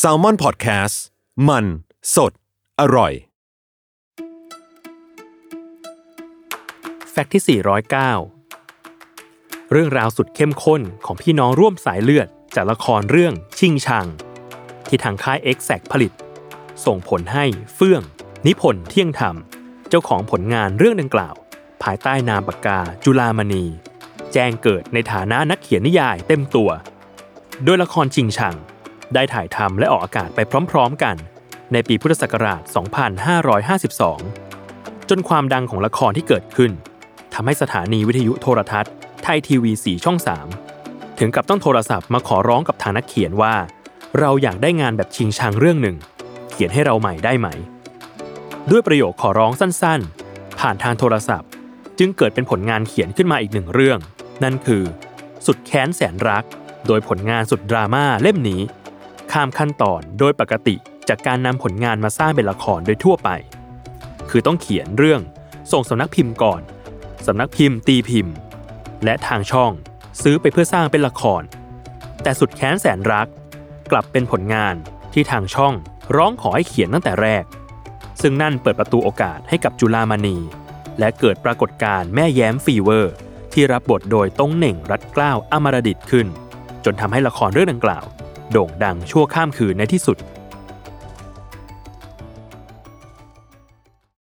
s a l ม o n PODCAST มัน สด อร่อย แฟกต์ที่ 409 เรื่องราวสุดเข้มข้นของพี่น้องร่วมสายเลือด จากละครเรื่องชิงชัง ที่ทางค่าย e x a c t ผลิต ส่งผลให้เฟื่อง นิพนธ์เที่ยงธรรม เจ้าของผลงานเรื่องดังกล่าว ภายใต้นามปากกาจุลามณี แจ้งเกิดในฐานะนักเขียนนิยายเต็มตัว โดยละครชิงชัง ได้ถ่ายทำและออกอากาศไปพร้อมๆกัน ในปีพุทธศักราช 2552 จนความดังของละครที่เกิดขึ้นทำให้สถานีวิทยุโทรทัศน์ไทยทีวีสีช่อง 3 ถึงกับต้องโทรศัพท์มาขอร้องกับทางนักเขียนว่า เราอยากได้งานแบบชิงชังเรื่องหนึ่ง เขียนให้เราใหม่ได้ไหม ด้วยประโยคขอร้องสั้นๆ ผ่านทางโทรศัพท์ จึงเกิดเป็นผลงานเขียนขึ้นมาอีกหนึ่งเรื่อง นั่นคือ สุดแค้นแสนรัก โดยผลงานสุดดราม่าเล่มนี้ ข้ามขั้นตอนโดยปกติจากการนำผลงานมาสร้างเป็นละครโดยทั่วไป คือต้องเขียนเรื่องส่งสำนักพิมพ์ก่อนสำนักพิมพ์ตีพิมพ์ และทางช่องซื้อไปเพื่อสร้างเป็นละคร แต่สุดแค้นแสนรัก กลับเป็นผลงานที่ทางช่องร้องขอให้เขียนตั้งแต่แรก ซึ่งนั่นเปิดประตูโอกาสให้กับจุลามณี และเกิดปรากฏการณ์แม่แย้มฟีเวอร์ ที่รับบทโดยต้งเหน่งรัดเกล้าวอมรดิตขึ้น จนทำให้ละครเรื่องดังกล่าว โด่งดังชั่วข้ามคืนในที่สุด